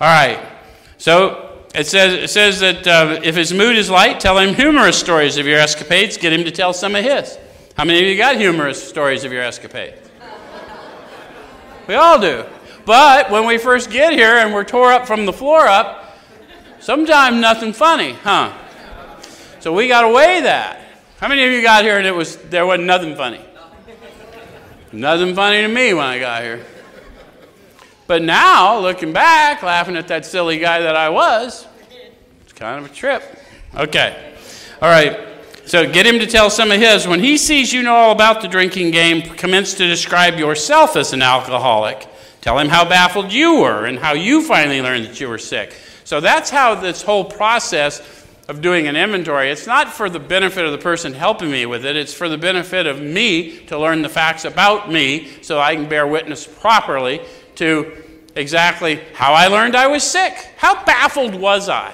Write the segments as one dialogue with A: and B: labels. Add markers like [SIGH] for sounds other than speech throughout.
A: All right. So it says, it says that uh, if his mood is light, tell him humorous stories of your escapades. Get him to tell some of his. How many of you got humorous stories of your escapades? we all do. But when we first get here and we're tore up from the floor up, sometimes nothing funny, huh? So we got to weigh that. How many of you got here and it was there wasn't nothing funny? Nothing funny to me when I got here. But now, looking back, laughing at that silly guy that I was, it's kind of a trip. Okay. All right. So get him to tell some of his. When he sees you know all about the drinking game, commence to describe yourself as an alcoholic. Tell him how baffled you were and how you finally learned that you were sick. So that's how this whole process of doing an inventory, it's not for the benefit of the person helping me with it, it's for the benefit of me to learn the facts about me so I can bear witness properly to exactly how I learned I was sick. How baffled was I?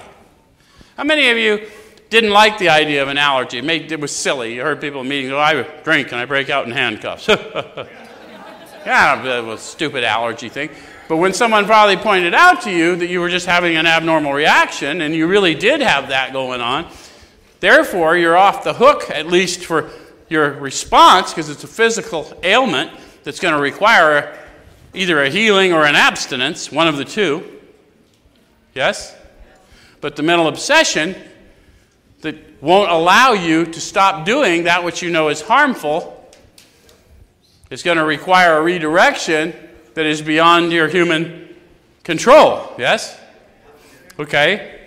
A: How many of you didn't like the idea of an allergy? It, made, it was silly. You heard people in meetings go, I drink and I break out in handcuffs. [LAUGHS] yeah, it was a stupid allergy thing. But when someone probably pointed out to you that you were just having an abnormal reaction and you really did have that going on, therefore you're off the hook, at least for your response, because it's a physical ailment that's going to require either a healing or an abstinence, one of the two. Yes? But the mental obsession that won't allow you to stop doing that which you know is harmful is going to require a redirection that is beyond your human control. Yes? Okay?